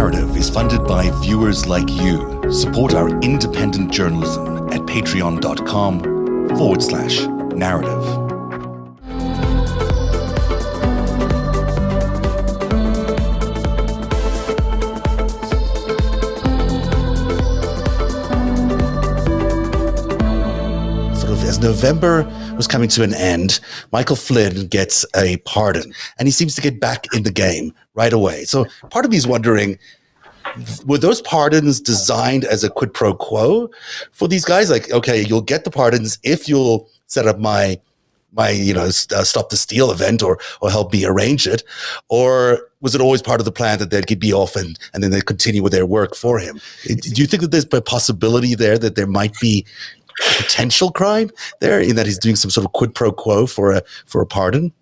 Narrative is funded by viewers like you. Support our independent journalism at patreon.com forward slash narrative. Sort of as November was coming to an end, Michael Flynn gets a pardon and he seems to get back in the game right away. So part of me is wondering were those pardons designed as a quid pro quo for these guys? Like, okay, you'll get the pardons if you'll set up my my you know uh, stop the steal event or or help me arrange it, or was it always part of the plan that they'd be off and and then they continue with their work for him? Do you think that there's a possibility there that there might be potential crime there in that he's doing some sort of quid pro quo for a for a pardon?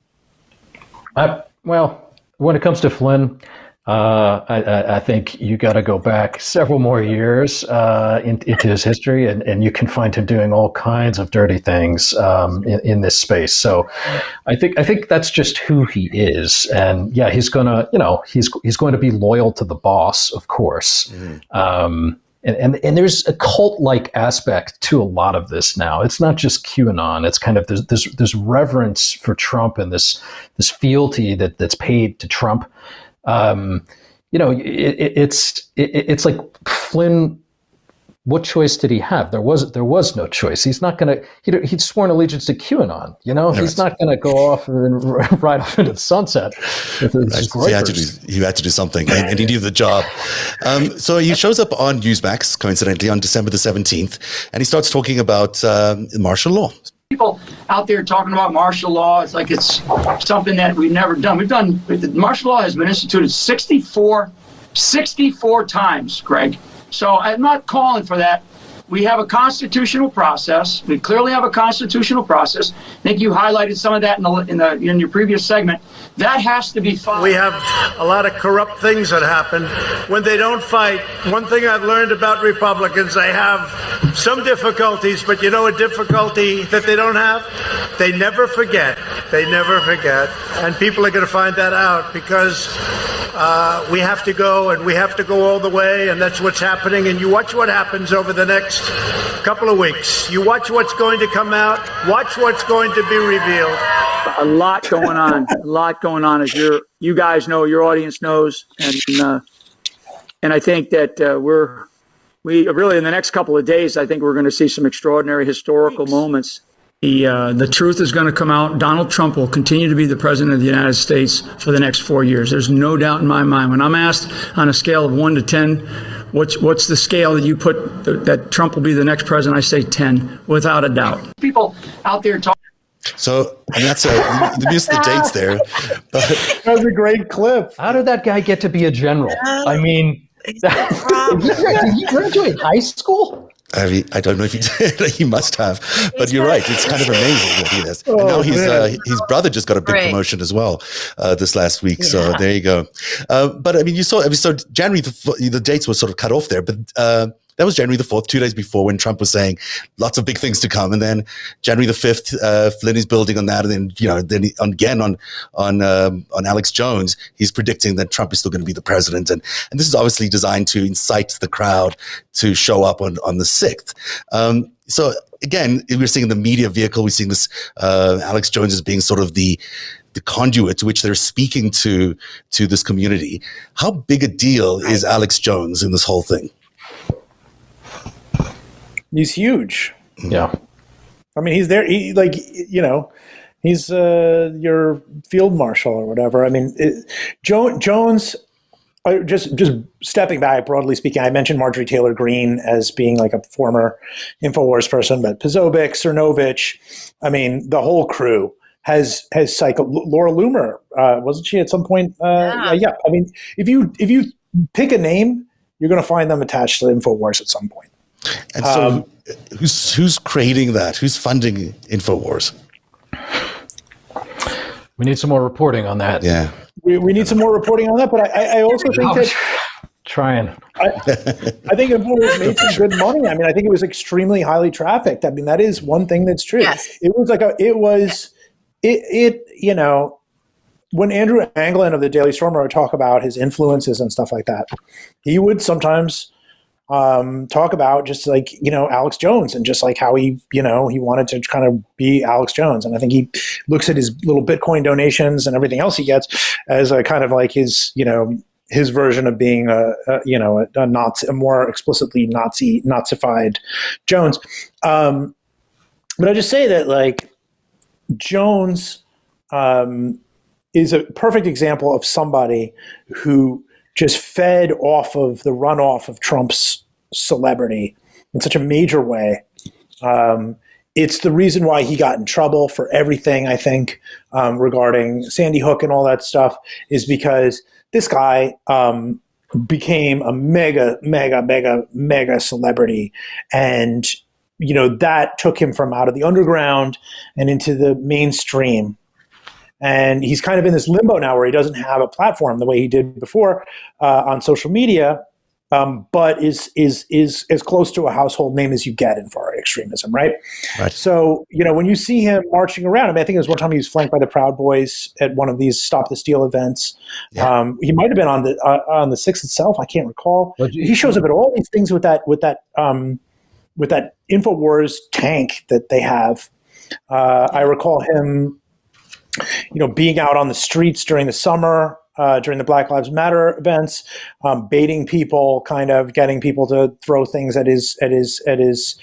I, well, when it comes to Flynn, uh, I, I, think you got to go back several more years uh, in, into his history, and, and, you can find him doing all kinds of dirty things um, in, in, this space. So, I think I think that's just who he is, and yeah, he's gonna, you know, he's he's going to be loyal to the boss, of course. Mm. Um, and, and, and there's a cult like aspect to a lot of this now. It's not just QAnon. It's kind of there's, there's reverence for Trump and this this fealty that that's paid to Trump um, you know, it, it, it's it, it's like Flynn. What choice did he have? There was there was no choice. He's not going to. He'd, he'd sworn allegiance to QAnon. You know, he's not going to go off and ride off into the sunset. Right. he, had to do, he had to do something, and, and he needed the job. Um, so he shows up on Newsmax, coincidentally, on December the seventeenth, and he starts talking about um, martial law, people out there talking about martial law. It's like it's something that we've never done. We've done martial law has been instituted 64, 64 times, Greg. So I'm not calling for that we have a constitutional process. We clearly have a constitutional process. I think you highlighted some of that in, the, in, the, in your previous segment. That has to be followed. We have a lot of corrupt things that happen when they don't fight. One thing I've learned about Republicans, they have some difficulties, but you know a difficulty that they don't have? They never forget. They never forget. And people are going to find that out because uh, we have to go and we have to go all the way, and that's what's happening. And you watch what happens over the next couple of weeks. You watch what's going to come out, watch what's going to be revealed. A lot going on, a lot going on, as you you guys know, your audience knows, and uh, and I think that uh, we're we really in the next couple of days, I think we're going to see some extraordinary historical moments the, uh, the truth is going to come out. Donald Trump will continue to be the president of the United States for the next four years. There's no doubt in my mind. When I'm asked on a scale of one to 10, what's, what's the scale that you put that Trump will be the next president? I say 10, without a doubt. People out there talking. So, and that's a, you missed the dates there. But. That was a great clip. How did that guy get to be a general? I mean, did he graduate high school? I, mean, I don't know if he did. he must have, but you're right. It's kind of amazing that he has. Oh, and now he's uh, his brother just got a big right. promotion as well uh, this last week. Yeah. So there you go. Uh, but I mean, you saw. I mean, so January the, the dates were sort of cut off there, but uh, that was January the 4th, two days before when Trump was saying lots of big things to come. And then January the 5th, uh, Flynn is building on that. And then, you know, then he, again on, on, um, on Alex Jones, he's predicting that Trump is still going to be the president. And, and this is obviously designed to incite the crowd to show up on, on the 6th. Um, so again, we're seeing the media vehicle. We're seeing this, uh, Alex Jones as being sort of the, the conduit to which they're speaking to to this community. How big a deal is Alex Jones in this whole thing? He's huge. Yeah. I mean, he's there. He like you know, he's uh, your field marshal or whatever. I mean, it, jo- Jones. Uh, just just stepping back, broadly speaking, I mentioned Marjorie Taylor Greene as being like a former Infowars person, but Posobiec, Cernovich, I mean, the whole crew has has cycled. Laura Loomer uh, wasn't she at some point? Uh, yeah. yeah. I mean, if you if you pick a name, you're going to find them attached to Infowars at some point. And so, um, who's who's creating that? Who's funding Infowars? We need some more reporting on that. Yeah, we, we need some more reporting on that. But I, I also think that trying. I, I think Infowars made some good money. I mean, I think it was extremely highly trafficked. I mean, that is one thing that's true. Yes. It was like a, it was, it, it, you know, when Andrew Anglin of the Daily Stormer would talk about his influences and stuff like that, he would sometimes um, talk about just like you know Alex Jones and just like how he you know he wanted to kind of be Alex Jones, and I think he looks at his little Bitcoin donations and everything else he gets as a kind of like his you know his version of being a, a you know a, a Nazi, a more explicitly Nazi Nazified Jones. Um, but I just say that like Jones um, is a perfect example of somebody who just fed off of the runoff of Trump's celebrity in such a major way. Um, it's the reason why he got in trouble for everything, I think, um, regarding Sandy Hook and all that stuff, is because this guy um, became a mega, mega, mega, mega celebrity. And, you know, that took him from out of the underground and into the mainstream. And he's kind of in this limbo now where he doesn't have a platform the way he did before uh, on social media um, but is is is as close to a household name as you get in far right extremism, right? right? So you know when you see him marching around, I mean, I think it was one time he was flanked by the Proud Boys at one of these Stop the Steal events. Yeah. Um, he might have been on the uh, on the six itself. I can't recall. he shows up at all these things with that with that um, with that Infowars tank that they have. Uh, I recall him, you know, being out on the streets during the summer uh, during the Black Lives Matter events, um, baiting people, kind of getting people to throw things at his at his at his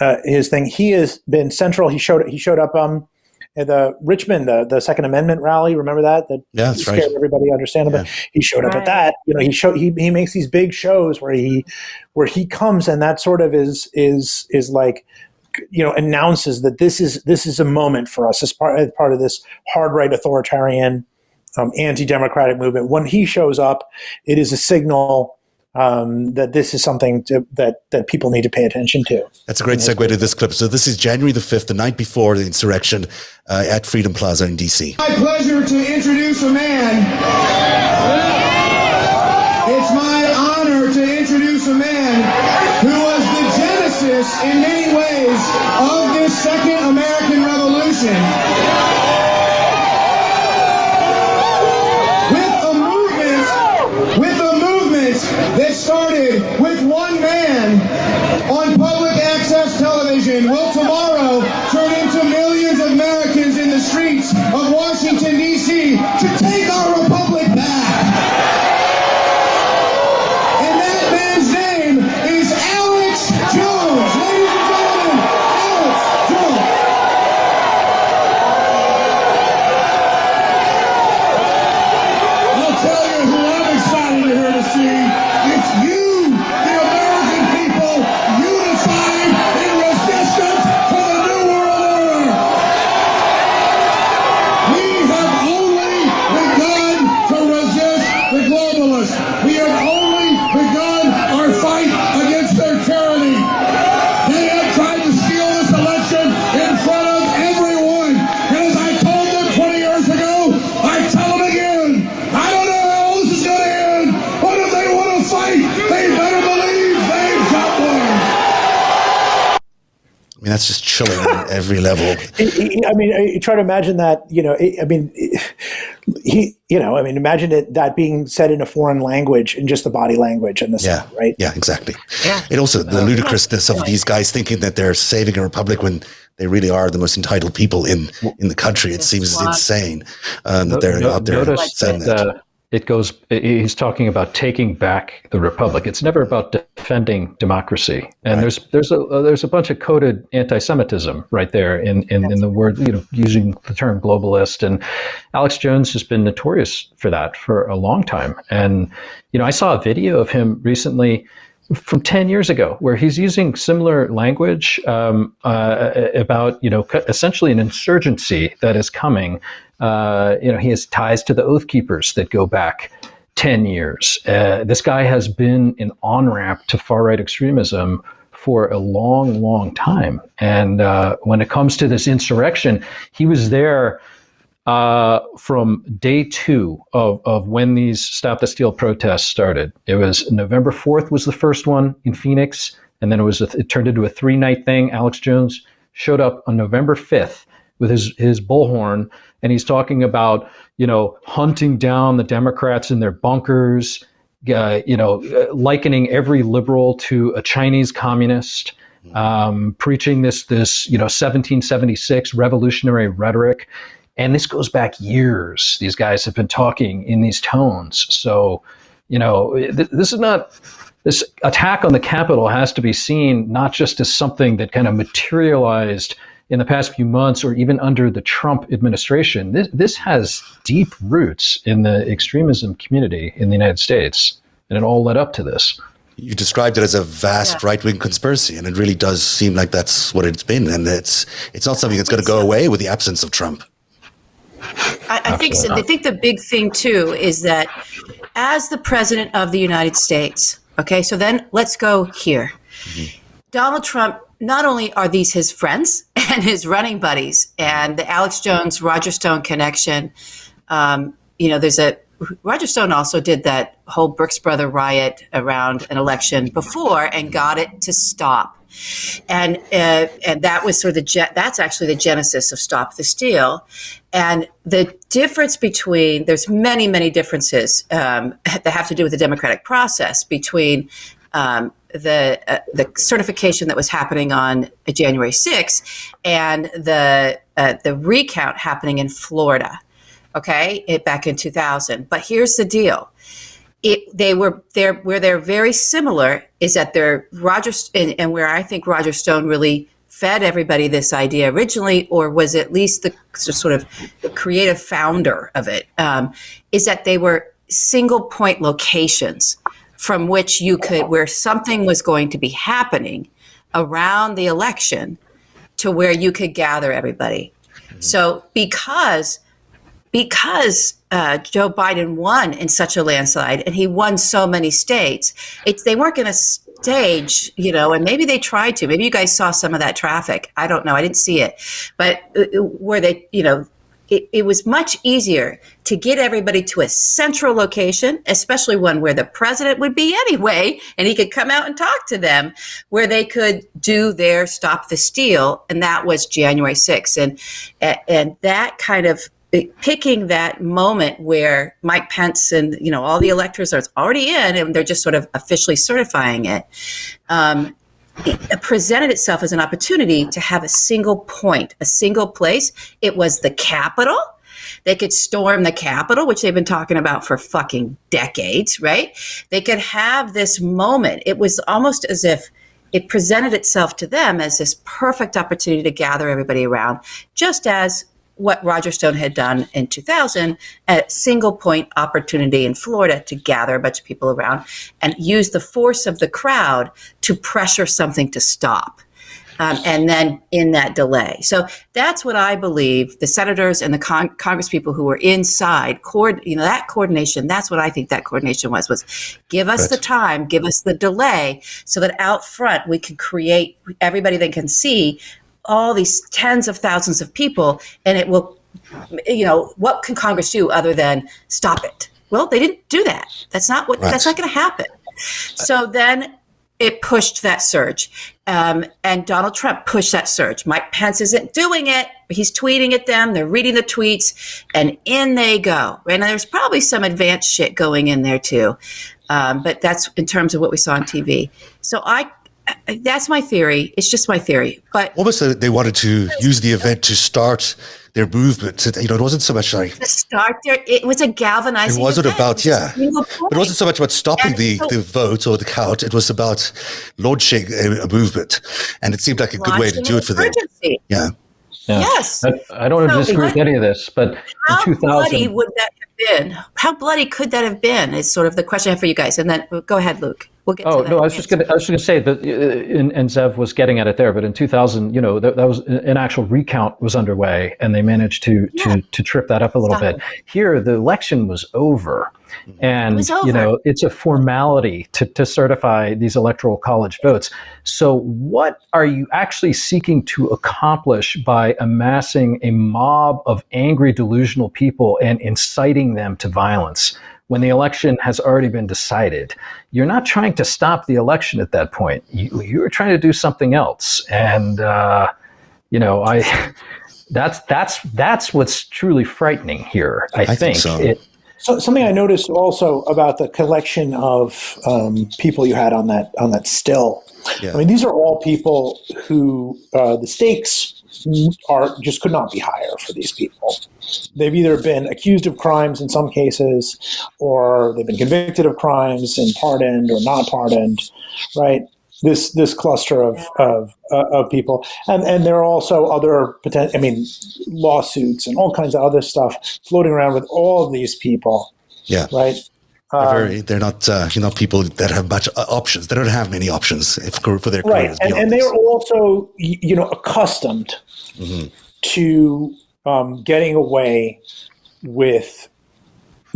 uh, his thing. He has been central. He showed he showed up um, at the Richmond the the Second Amendment rally. Remember that? That yeah, that's scared right. everybody. Understandable. Yeah. He showed up right. at that. You know, he showed he he makes these big shows where he where he comes and that sort of is is is like you know announces that this is this is a moment for us as part as part of this hard right authoritarian um, anti-democratic movement. When he shows up, it is a signal um, that this is something to, that that people need to pay attention to. That's a great segue to this clip. So this is January the fifth, the night before the insurrection uh, at Freedom Plaza in D.C. My pleasure to introduce a man. It's my honor to introduce a man who was the genesis, in many ways, of this second American Revolution. With a movement that started with one man on that's just chilling on every level. I mean, I try to imagine that. You know, I mean, he, you know, I mean, imagine it that being said in a foreign language and just the body language and the yeah, sound, right? Yeah, exactly. Yeah. It also the ludicrousness of these guys thinking that they're saving a republic when they really are the most entitled people in in the country. It seems insane um, that they're no, out there saying that. that it goes he's talking about taking back the republic. It's never about defending democracy. And right. there's there's a there's a bunch of coded anti-semitism right there in, in in the word you know using the term globalist. And alex jones has been notorious for that for a long time. And you know i saw a video of him recently from 10 years ago where he's using similar language um, uh, about you know essentially an insurgency that is coming uh, you know, he has ties to the Oath Keepers that go back 10 years. Uh, this guy has been an on ramp to far right extremism for a long, long time. And uh, when it comes to this insurrection, he was there uh, from day two of, of when these Stop the Steal protests started. It was November 4th was the first one in Phoenix, and then it was a, it turned into a three night thing. Alex Jones showed up on November 5th with his his bullhorn, and he's talking about you know hunting down the Democrats in their bunkers, uh, you know, uh, likening every liberal to a Chinese communist, um, preaching this this you know 1776 revolutionary rhetoric, and this goes back years. These guys have been talking in these tones, so you know th- this is not this attack on the Capitol has to be seen not just as something that kind of materialized in the past few months or even under the Trump administration. This, this has deep roots in the extremism community in the United States, and it all led up to this. You described it as a vast yeah. right wing conspiracy, and it really does seem like that's what it's been. And it's it's not something that's going to go away with the absence of Trump. I, I think so. I think the big thing too is that as the president of the United States, Okay, so then let's go here. Mm-hmm. Donald Trump, not only are these his friends and his running buddies, and the Alex Jones Roger Stone connection, um, you know, there's a Roger Stone also did that whole Brooks Brother riot around an election before and got it to stop. And uh, and that was sort of the ge- that's actually the genesis of Stop the Steal. And the difference between there's many many differences um, that have to do with the democratic process between um, the uh, the certification that was happening on January 6th and the uh, the recount happening in Florida. Okay, it, back in 2000. But here's the deal: it, they were there where they're very similar is that they're Roger and, and where I think Roger Stone really fed everybody this idea originally, or was at least the sort of creative founder of it, um, is that they were single point locations from which you could, where something was going to be happening around the election to where you could gather everybody. Mm-hmm. So because because uh, Joe Biden won in such a landslide and he won so many states, it's, they weren't going to stage, you know, and maybe they tried to. Maybe you guys saw some of that traffic. I don't know. I didn't see it. But uh, where they, you know, it, it, was much easier to get everybody to a central location, especially one where the president would be anyway, and he could come out and talk to them, where they could do their stop the steal, and that was January 6th, and and that kind of picking that moment where Mike Pence and you know all the electors are already in, and they're just sort of officially certifying it. Um, it presented itself as an opportunity to have a single point, a single place. It was the capital. They could storm the Capitol, which they've been talking about for fucking decades, right? They could have this moment. It was almost as if it presented itself to them as this perfect opportunity to gather everybody around, just as what Roger Stone had done in 2000, a single point opportunity in Florida to gather a bunch of people around and use the force of the crowd to pressure something to stop. Um, and then in that delay. So that's what I believe the senators and the con- Congress people who were inside, you know, that coordination, that's what I think that coordination was, was give us right. the time, give us the delay so that out front we can create everybody that can see all these tens of thousands of people, and it will, you know, what can Congress do other than stop it? Well, they didn't do that. That's not what. Right. That's not going to happen. So then it pushed that surge. Um, and Donald Trump pushed that surge. Mike Pence isn't doing it. He's tweeting at them. They're reading the tweets, and in they go. And there's probably some advanced shit going in there too. Um, but that's in terms of what we saw on TV. So I that's my theory. It's just my theory. But almost uh, they wanted to use the event to start their movement. You know, it wasn't so much like to start there. It was a galvanizing. It wasn't event. about yeah. It, it wasn't so much about stopping the, so, the vote or the count. It was about launching a, a movement, and it seemed like a good way to do it for them. Yeah. Yeah. Yes. I, I don't so, disagree with any of this, but how 2000, bloody would that have been? How bloody could that have been? Is sort of the question I have for you guys. And then go ahead, Luke. We'll get oh no, I was just going to I was going to say that, uh, and Zev was getting at it there, but in 2000, you know, that, that was an actual recount was underway, and they managed to yeah. to to trip that up a little Stop. bit. Here, the election was over, and you know, it's a formality to to certify these electoral college votes. So, what are you actually seeking to accomplish by amassing a mob of angry, delusional people and inciting them to violence? when the election has already been decided. You're not trying to stop the election at that point. You, you're trying to do something else. And, uh, you know, I. That's that's that's what's truly frightening here. I, I think think, so. It, So something I noticed also about the collection of um, people you had on that on that still. Yeah. I mean, these are all people who uh, the stakes are just could not be higher for these people. They've either been accused of crimes in some cases, or they've been convicted of crimes and pardoned or not pardoned, right? This this cluster of of, uh, of people, and and there are also other potential. I mean, lawsuits and all kinds of other stuff floating around with all of these people, Yeah. right? They're, Um, very, they're not, uh, you know, people that have much uh, options. They don't have many options if, for their right careers. and, and they're also you know accustomed to um, getting away with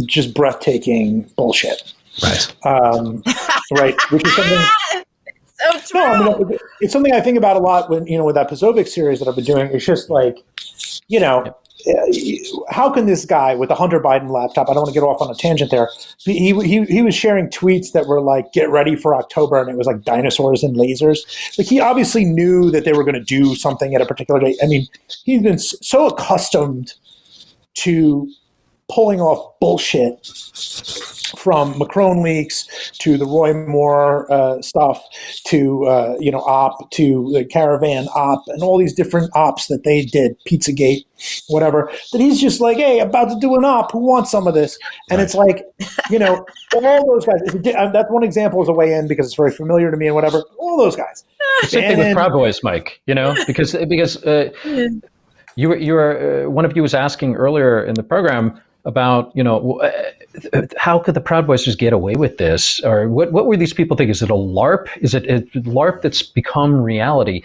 just breathtaking bullshit right. um, right which is something So true. no, I mean, it's something I think about a lot when you know with that Posobiec series that I've been doing. It's just like, you know, uh, how can this guy with the Hunter Biden laptop? I don't want to get off on a tangent there. He, he he was sharing tweets that were like, "Get ready for October," and it was like dinosaurs and lasers. Like he obviously knew that they were going to do something at a particular date. I mean, he's been so accustomed to pulling off bullshit from Macron leaks to the Roy Moore uh, stuff to uh, you know op to the caravan op and all these different ops that they did Pizzagate whatever that he's just like hey about to do an op. Who wants some of this? And it's like you know all those guys if it did- that's one example as a way in because it's very familiar to me and whatever all those guys. Same thing with And- Proud Boys, Mike. You know, because because uh, you were you were uh, one of you was asking earlier in the program about you know uh, how could the Proud Boys just get away with this, or what what were these people thinking? Is it a LARP? Is it a LARP that's become reality?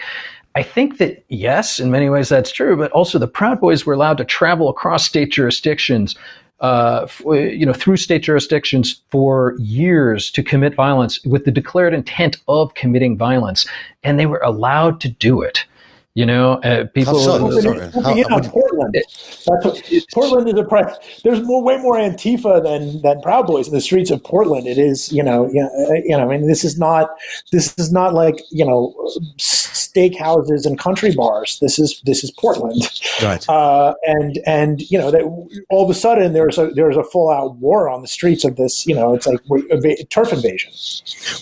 I think that yes, in many ways that's true, but also the Proud Boys were allowed to travel across state jurisdictions uh, f- you know, through state jurisdictions for years to commit violence with the declared intent of committing violence, and they were allowed to do it. You know, uh, people. so? Well, Sorry, then, how- you know, what- Portland. That's what, Portland is a pre- there's more way more Antifa than than Proud Boys in the streets of Portland. It is you know you know, uh, you know I mean this is not this is not like you know steakhouses and country bars. This is this is Portland, Right. uh, and and you know that all of a sudden there's a there's a full out war on the streets of this. You know it's like we- turf invasion.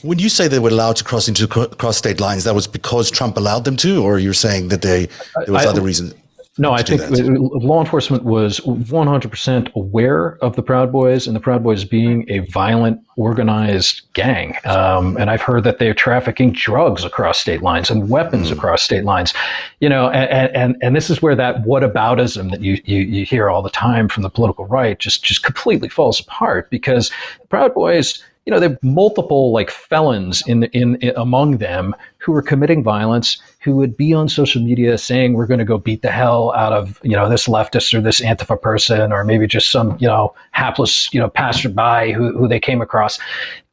When you say they were allowed to cross into cross state lines, that was because Trump allowed them to, or you're saying that they there was I- other reasons? No, I think law enforcement was 100% aware of the Proud Boys and the Proud Boys being a violent, organized gang. Um, and I've heard that they're trafficking drugs across state lines and weapons across state lines. You know, and, and, and this is where that whataboutism that you, you, you hear all the time from the political right just, just completely falls apart because the Proud Boys you know, there are multiple like felons in, in in among them who were committing violence, who would be on social media saying we're going to go beat the hell out of you know this leftist or this Antifa person, or maybe just some you know hapless you know passerby who, who they came across,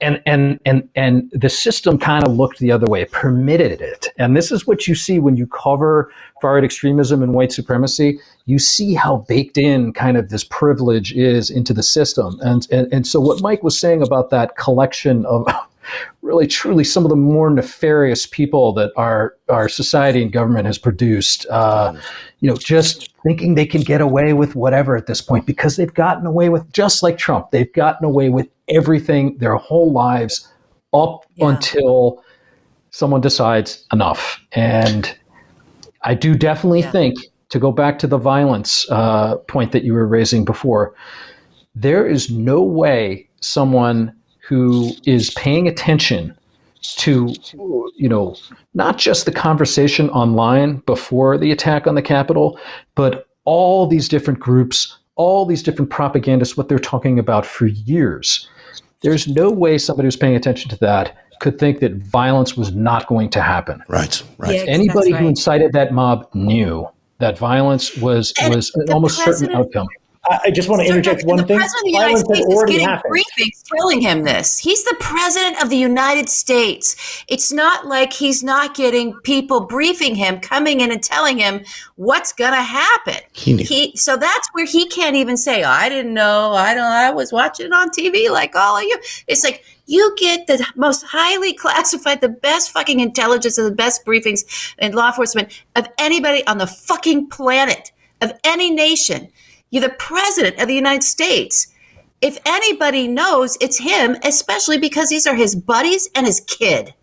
and and and and the system kind of looked the other way, permitted it, and this is what you see when you cover far right extremism and white supremacy. You see how baked in kind of this privilege is into the system, and and and so what Mike was saying about that collection of really truly some of the more nefarious people that our our society and government has produced uh, you know just thinking they can get away with whatever at this point because they've gotten away with just like Trump they've gotten away with everything their whole lives up Yeah. until someone decides enough and I do definitely Yeah. think to go back to the violence uh, point that you were raising before there is no way someone who is paying attention to you know not just the conversation online before the attack on the capitol but all these different groups all these different propagandists what they're talking about for years there's no way somebody who's paying attention to that could think that violence was not going to happen Right. Right. Yeah, anybody that's who incited that mob knew that violence was And was an almost certain outcome I, I just want to interject And one the thing. president of the United States is getting happened. briefings telling him this. He's the president of the United States. It's not like he's not getting people briefing him, coming in and telling him what's going to happen. He knew. He so that's where he can't even say, oh, "I didn't know. I don't. I was watching it on TV like all of you." It's like you get the most highly classified, the best fucking intelligence and the best briefings and law enforcement of anybody on the fucking planet. of any nation. You're the president of the United States. If anybody knows, it's him, especially because these are his buddies and his kid.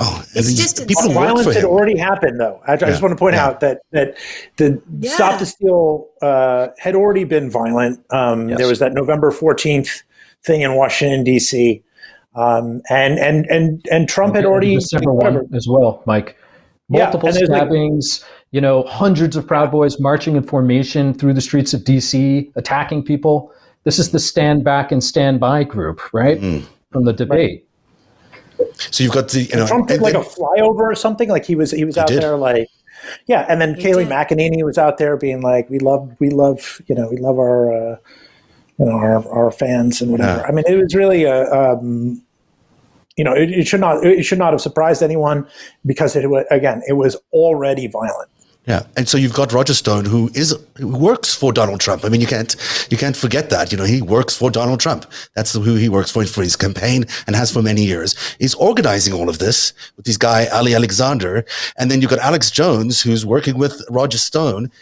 Well, It's just people violence had already happened, though. I, I just want to point yeah. out that that the Yeah. stop the steal uh, had already been violent. Um, Yes. There was that November fourteenth thing in Washington D.C. Um, and and and and Trump had already December one as well, Mike. Multiple and there's like- stabbings. You know, hundreds of Proud Boys marching in formation through the streets of D.C., attacking people. This is the stand back and stand by group, right? From the debate. So you've got the you know Trump did and like a flyover or something. Like he was he was out did. there like yeah, and then He Kayleigh did. McEnany was out there being like, "We love, we love, you know, we love our, uh, you know, our, our fans and whatever." Yeah. I mean, it was really a, um, you know, it, it should not it should not have surprised anyone because it was again, it was already violent. Yeah, and so you've got Roger Stone, who is who works for Donald Trump. I mean, you can't you can't forget that. You know, he works for Donald Trump. That's who he works for for his campaign and has for many years. He's organizing all of this with this guy Ali Alexander, and then you've got Alex Jones, who's working with Roger Stone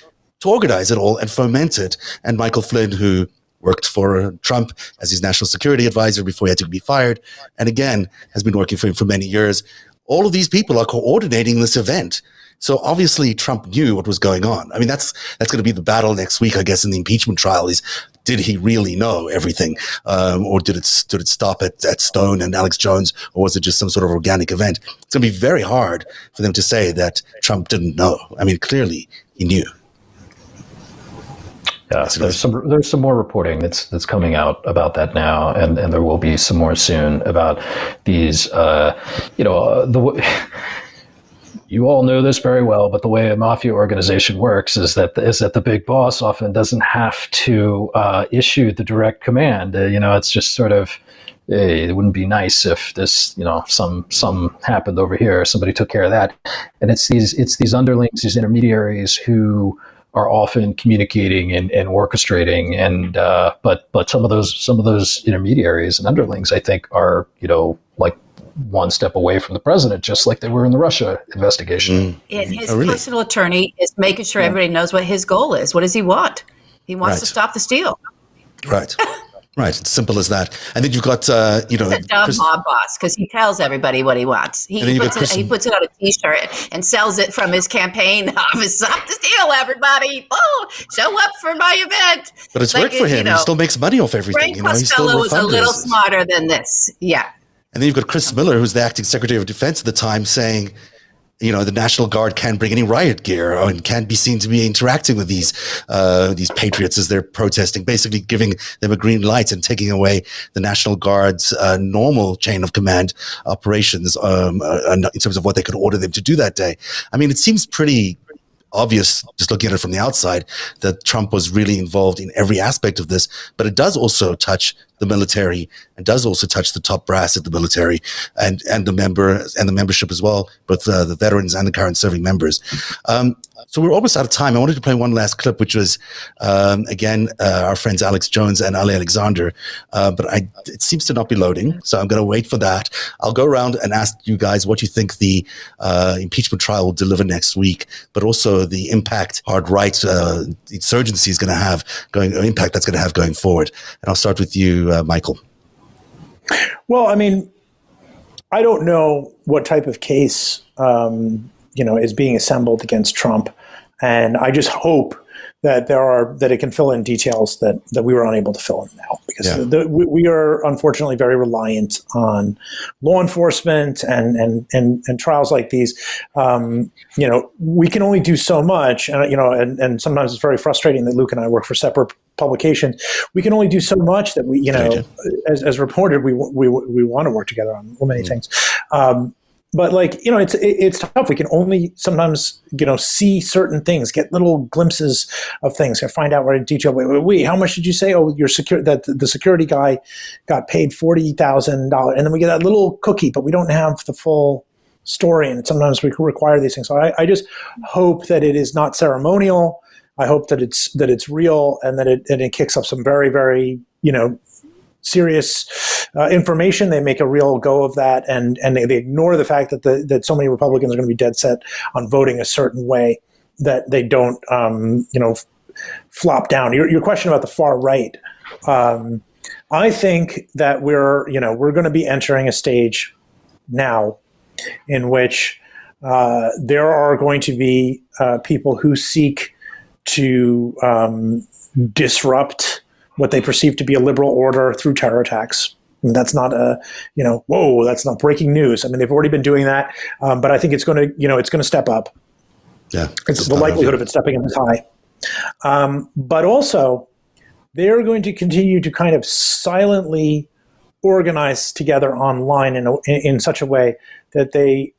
to organize it all and foment it, and Michael Flynn, who worked for Trump as his national security advisor before he had to be fired, and again has been working for him for many years. All of these people are coordinating this event. So obviously Trump knew what was going on. I mean, that's that's going to be the battle next week, I guess, in the impeachment trial. Is did he really know everything, um, or did it did it stop at, at Stone and Alex Jones, or was it just some sort of organic event? It's going to be very hard for them to say that Trump didn't know. I mean, clearly he knew. Yeah, there's some there's some more reporting that's that's coming out about that now, and, and there will be some more soon about these. Uh, you know, uh, the you all know this very well, but the way a mafia organization works is that is that the big boss often doesn't have to uh, issue the direct command. Uh, you know, it's just sort of. Hey, it wouldn't be nice if this, you know, some some happened over here. Somebody took care of that, and it's these it's these underlings, these intermediaries who are often communicating and, and orchestrating and uh, but but some of those some of those intermediaries and underlings I think are you know one step away from the president just like they were in the Russia investigation. And his Oh, really? personal attorney is making sure everybody knows what his goal is. What does he want? He wants to stop the steal. Right, right. It's simple as that. And then you've got uh, you know He's a dumb Chris- mob boss because he tells everybody what he wants. He, And puts got it, he puts it on a T-shirt and sells it from his campaign office. Stop the steal, everybody! Oh, show up for my event. but it's Like, worked for you him. know, he still makes money off everything. Frank You know, he still Costello is a little smarter than this. Yeah. And then you've got Chris Miller, who's the acting Secretary of Defense at the time, saying, you know, the National Guard can't bring any riot gear and can't be seen to be interacting with these uh, these patriots as they're protesting, basically giving them a green light and taking away the National Guard's uh, normal chain of command operations um, uh, in terms of what they could order them to do that day. I mean, it seems pretty obvious just looking at it from the outside that Trump was really involved in every aspect of this, but it does also touch the military and does also touch the top brass at the military and and the member and the membership as well, both uh, the veterans and the current serving members. Um, so we're almost out of time. I wanted to play one last clip, which was um, again uh, our friends Alex Jones and Ali Alexander, uh, but I, it seems to not be loading, so I'm going to wait for that. I'll go around and ask you guys what you think the uh, impeachment trial will deliver next week, but also the impact hard right uh, insurgency is going to have going, impact that's going to have going forward. And I'll start with you, uh, Michael. Well, I mean, I don't know what type of case um, you know is being assembled against Trump, and I just hope that there are that it can fill in details that that we were unable to fill in now because Yeah. the, we, we are unfortunately very reliant on law enforcement and and and, and trials like these. Um, you know, we can only do so much, and you know, and, and sometimes it's very frustrating that Luke and I work for separate publications. We can only do so much that we, you know, as, as reported, we we we want to work together on many Mm. things. Um, but like you know, it's it, it's tough. We can only sometimes you know see certain things, get little glimpses of things, and find out what in detail. Wait, wait, wait, how much did you say? Oh, your secure that the security guy got paid forty thousand dollars, and then we get that little cookie, but we don't have the full story, and sometimes we require these things. So I, I just hope that it is not ceremonial. I hope that it's that it's real, and that it and it kicks up some very very you know serious uh, information. They make a real go of that, and and they, they ignore the fact that the that so many Republicans are going to be dead set on voting a certain way that they don't, um, you know, flop down. Your, your question about the far right. Um, I think that we're, you know, we're going to be entering a stage now in which uh, there are going to be uh, people who seek to um, disrupt what they perceive to be a liberal order through terror attacks. And that's not a, you know, whoa, that's not breaking news. I mean, they've already been doing that, um, but I think it's going to, you know, it's going to step up. Yeah, it's the likelihood of it stepping up is high. Um, but also, they're going to continue to kind of silently organize together online in, a, in, in such a way that they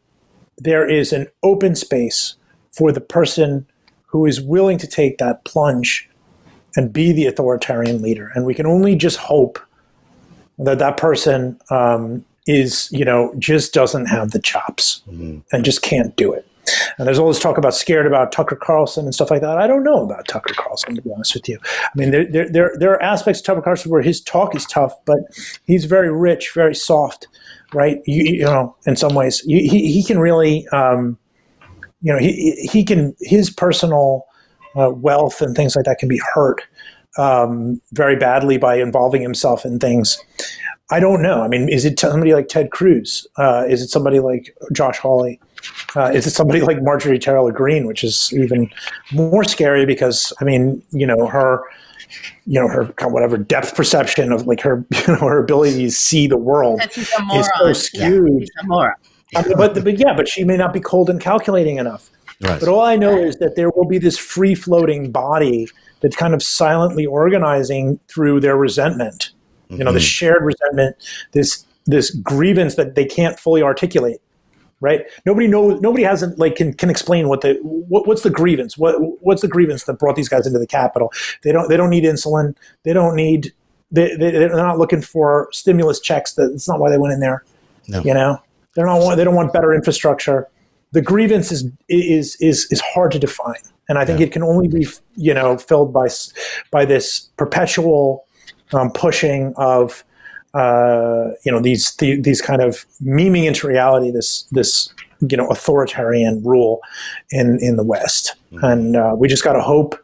there is an open space for the person who is willing to take that plunge and be the authoritarian leader. And we can only just hope that that person um, is, you know, just doesn't have the chops mm-hmm. and just can't do it. And there's all this talk about scared about Tucker Carlson and stuff like that. I don't know about Tucker Carlson, to be honest with you. I mean, there, there, there, there are aspects of Tucker Carlson where his talk is tough, but he's very rich, very soft, right? You, you know, in some ways, he, he can really, um, you know, he, he can, his personal uh, wealth and things like that can be hurt um, very badly by involving himself in things. I don't know. I mean, is it somebody like Ted Cruz? Uh, is it somebody like Josh Hawley? Uh, is it somebody like Marjorie Taylor Greene, which is even more scary because I mean, you know, her, you know, her whatever depth perception of like her, you know, her ability to see the world is so skewed. Yeah, I mean, but but yeah, but she may not be cold and calculating enough. Right. But all I know is that there will be this free floating body that's kind of silently organizing through their resentment. Mm-hmm. You know, the mm-hmm. shared resentment, this this grievance that they can't fully articulate right? Nobody knows. Nobody hasn't like can, can explain what the what, what's the grievance. What what's the grievance that brought these guys into the Capitol? They don't they don't need insulin. They don't need. They, they they're not looking for stimulus checks. That's not why they went in there. No. You know, they're not. They don't want better infrastructure. The grievance is is is is hard to define, and I think yeah. it can only be you know filled by by this perpetual um, pushing of uh, you know these the, these kind of memeing into reality this this you know authoritarian rule in in the West, mm-hmm. and uh, we just got to hope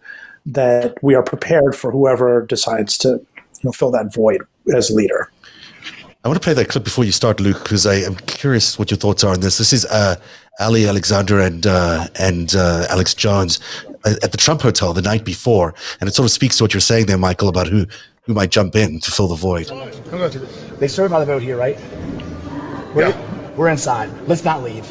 that we are prepared for whoever decides to you know fill that void as leader. I want to play that clip before you start, Luke, because I am curious what your thoughts are on this. This is uh, Ali Alexander and uh, and uh, Alex Jones at the Trump Hotel the night before, and it sort of speaks to what you're saying there, Michael, about who who might jump in to fill the void. They serve by the vote here, right? We're, yeah. we're inside. Let's not leave.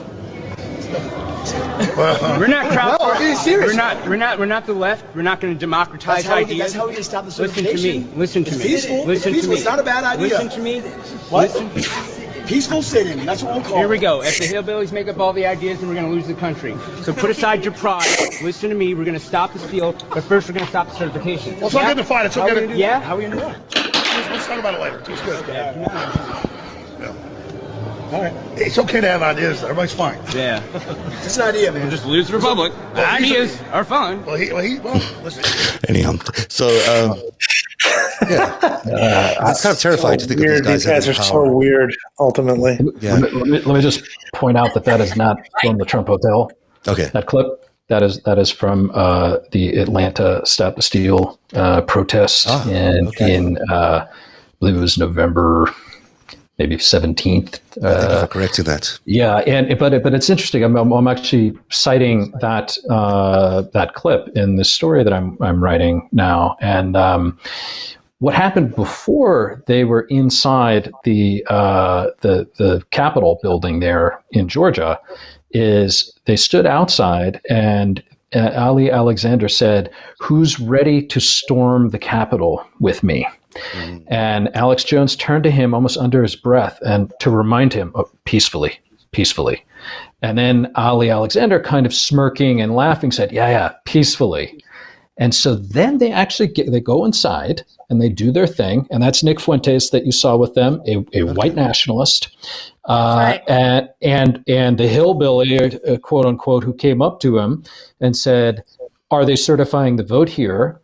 We're not crowd. No, I'm being serious. We're not. We're not. We're not the left. We're not going to democratize that's ideas. We, that's how we stop the Listen to me. Listen to it's me. Peaceful. Listen peaceful. to me. It's not a bad idea. Listen to me. What? Listen. Peaceful sitting. That's what we'll call Here we go. If the hillbillies make up all the ideas, then we're going to lose the country. So put aside your pride. Listen to me. We're going to stop the steal, but first we're going to stop the certification. Well, it's yeah? good to fight. It's okay to. Do that. Yeah. How are we going to do that? Let's talk about it later. It's good. All right. It's okay to have ideas. Everybody's fine. Yeah. it's an idea, man. Just lose the republic. Well, ideas a, are fun. Well, he, well, he, well, listen. Anyhow, so um, yeah, uh, it's kind of terrifying so to think weird. of these guys. These guys are so weird. Ultimately, yeah. Let me, let, me, let me just point out that that is not from the Trump Hotel. Okay. That clip that is that is from uh, the Atlanta Stop the Steal uh, protest ah, in okay. in uh, I believe it was November maybe seventeenth. Uh, correcting that. Yeah, and but but it's interesting. I'm, I'm actually citing that uh, that clip in the story that I'm I'm writing now, and. Um, what happened before they were inside the uh, the the Capitol building there in Georgia is they stood outside and uh, Ali Alexander said, Who's ready to storm the Capitol with me? Mm-hmm. And Alex Jones turned to him almost under his breath and to remind him, oh, peacefully, peacefully. And then Ali Alexander, kind of smirking and laughing, said, Yeah, yeah, peacefully. And so then they actually get, they go inside and they do their thing, and that's Nick Fuentes that you saw with them, a, a white nationalist, uh, right. and and and the hillbilly, uh, quote unquote, who came up to him and said, "Are they certifying the vote here?"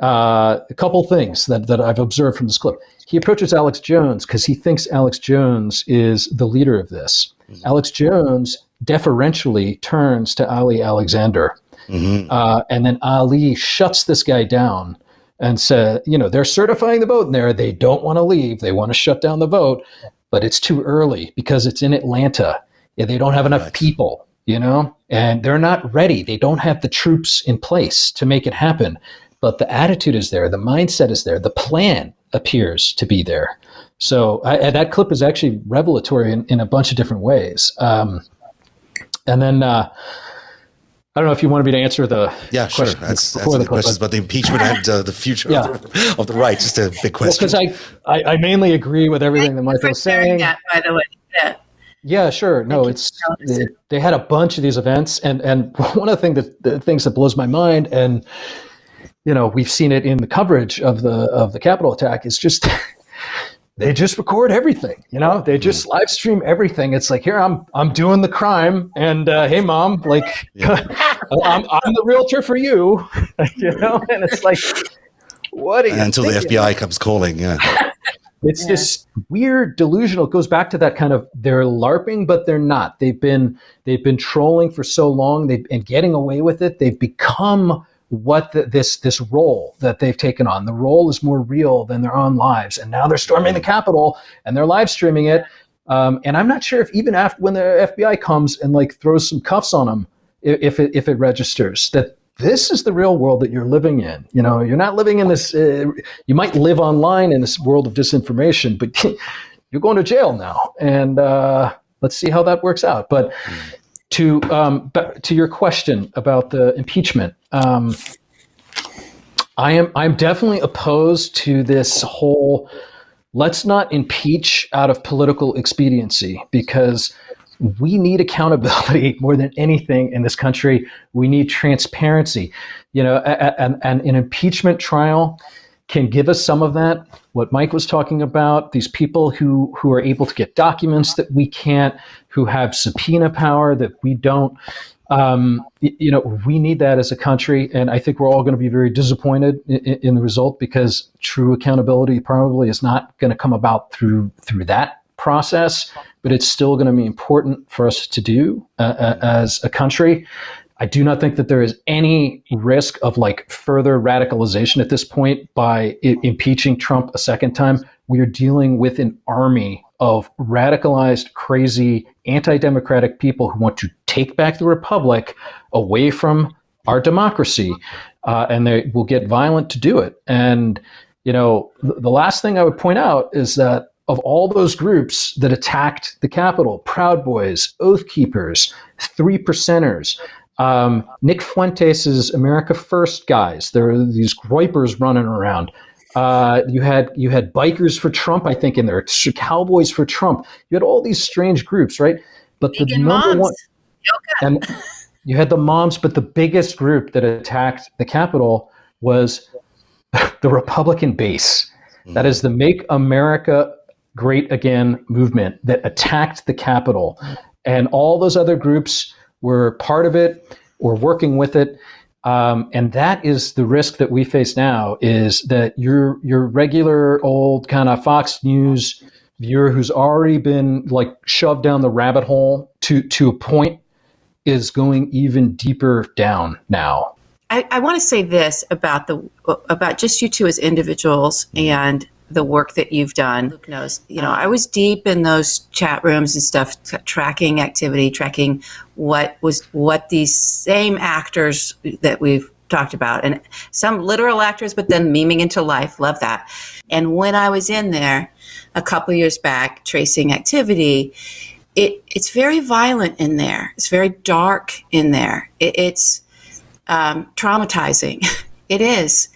Uh, a couple things that, that I've observed from this clip. He approaches Alex Jones because he thinks Alex Jones is the leader of this. Mm-hmm. Alex Jones deferentially turns to Ali Alexander Mm-hmm. Uh, and then Ali shuts this guy down and says, you know, they're certifying the vote in there. They don't want to leave. They want to shut down the vote, but it's too early because it's in Atlanta. Yeah, they don't have enough right. people, you know, and they're not ready. They don't have the troops in place to make it happen. But the attitude is there, the mindset is there, the plan appears to be there. So I, that clip is actually revelatory in, in, a bunch of different ways. Um, and then uh, I don't know if you wanted me to answer the yeah sure that's, that's the, the questions about the impeachment and uh, the future yeah. of, the, of, the, right. Just a big question. Because well, I, I, I mainly agree with everything that Michael's saying. That, by the way. Yeah. Yeah, sure. No, it's they, they, had a bunch of these events, and and one of the things that the things that blows my mind, and you know, we've seen it in the coverage of the of the Capitol attack, is just they just record everything. You know, they just mm. live stream everything. It's like here I'm I'm doing the crime, and uh, hey mom, like yeah. I'm I'm the realtor for you. you know, and it's like what until thinking? the FBI comes calling. Yeah. It's yeah. this weird delusional. It goes back to that kind of they're larping, but they're not. They've been they've been trolling for so long, They've and getting away with it. They've become what the, this this role that they've taken on. The role is more real than their own lives, and now they're storming the Capitol and they're live streaming it. Um, and I'm not sure if even after when the FBI comes and like throws some cuffs on them, if it, if it registers that this is the real world that you're living in. You know, you're not living in this. Uh, you might live online in this world of disinformation, but you're going to jail now, and uh, let's see how that works out. But to um, to your question about the impeachment, um, I am I'm definitely opposed to this whole let's not impeach out of political expediency because we need accountability more than anything in this country. We need transparency. You know, and, an impeachment trial can give us some of that. What Mike was talking about, these people who who are able to get documents that we can't, who have subpoena power that we don't. Um, you know, we need that as a country, and I think we're all going to be very disappointed in, in the result because true accountability probably is not going to come about through through that process. But it's still going to be important for us to do uh, uh as a country. I do not think that there is any risk of like further radicalization at this point by I- impeaching Trump a second time. We are dealing with an army of radicalized, crazy, anti democratic people who want to take back the republic away from our democracy. Uh, and they will get violent to do it. And, you know, th- the last thing I would point out is that of all those groups that attacked the Capitol, Proud Boys, Oath Keepers, Three Percenters, um, Nick Fuentes' America First guys. There are these groypers running around. Uh, you had you had bikers for Trump, I think, in there. Cowboys for Trump. You had all these strange groups, right? But the number moms. one, and you had the moms, but the biggest group that attacked the Capitol was the Republican base. Mm. That is the Make America Great Again movement that attacked the Capitol, and all those other groups we're part of it. We're working with it. Um, and that is the risk that we face now is that your your regular old kind of Fox News viewer who's already been like shoved down the rabbit hole to to a point is going even deeper down now. I, I want to say this about the about just you two as individuals and the work that you've done. Luke knows, you know, I was deep in those chat rooms and stuff, t- tracking activity, tracking what was what these same actors that we've talked about, and some literal actors, but then memeing into life. Love that. And when I was in there a couple years back, tracing activity, it it's very violent in there. It's very dark in there. It, it's um, traumatizing. it is,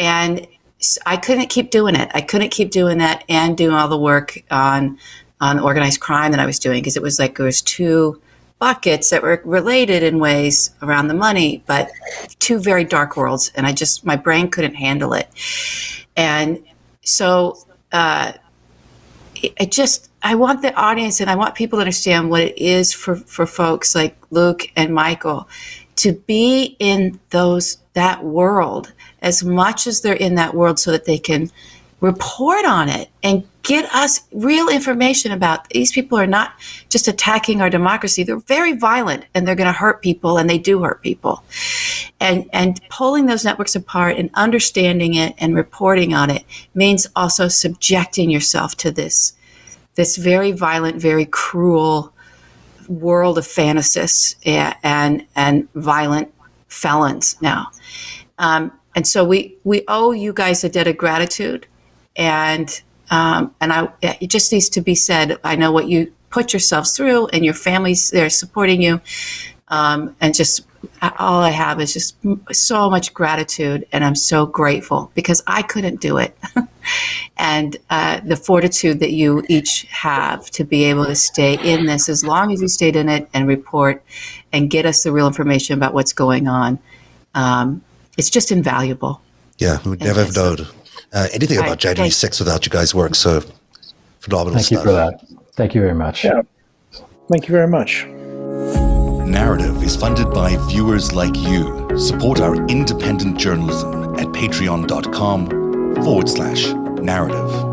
and I couldn't keep doing it. I couldn't keep doing that and doing all the work on on organized crime that I was doing because it was like there was two buckets that were related in ways around the money, but two very dark worlds, and I just my brain couldn't handle it, and so uh, it, just I want the audience and I want people to understand what it is for for folks like Luke and Michael to be in those that world as much as they're in that world so that they can report on it and get us real information about these people are not just attacking our democracy. They're very violent and they're going to hurt people and they do hurt people. And and pulling those networks apart and understanding it and reporting on it means also subjecting yourself to this this very violent very cruel world of fantasists and and, violent felons now. Um, and so we we owe you guys a debt of gratitude and um, and I it just needs to be said. I know what you put yourselves through, and your families they're supporting you, um, and just all I have is just so much gratitude, and I'm so grateful because I couldn't do it, and uh, the fortitude that you each have to be able to stay in this as long as you stayed in it and report and get us the real information about what's going on. Um, it's just invaluable. Yeah, we would never have known uh, anything about January 6th without you guys' work. So phenomenal Thank stuff. you for that. Thank you very much. Yeah. Thank you very much. Narrative is funded by viewers like you. Support our independent journalism at patreon.com forward slash narrative.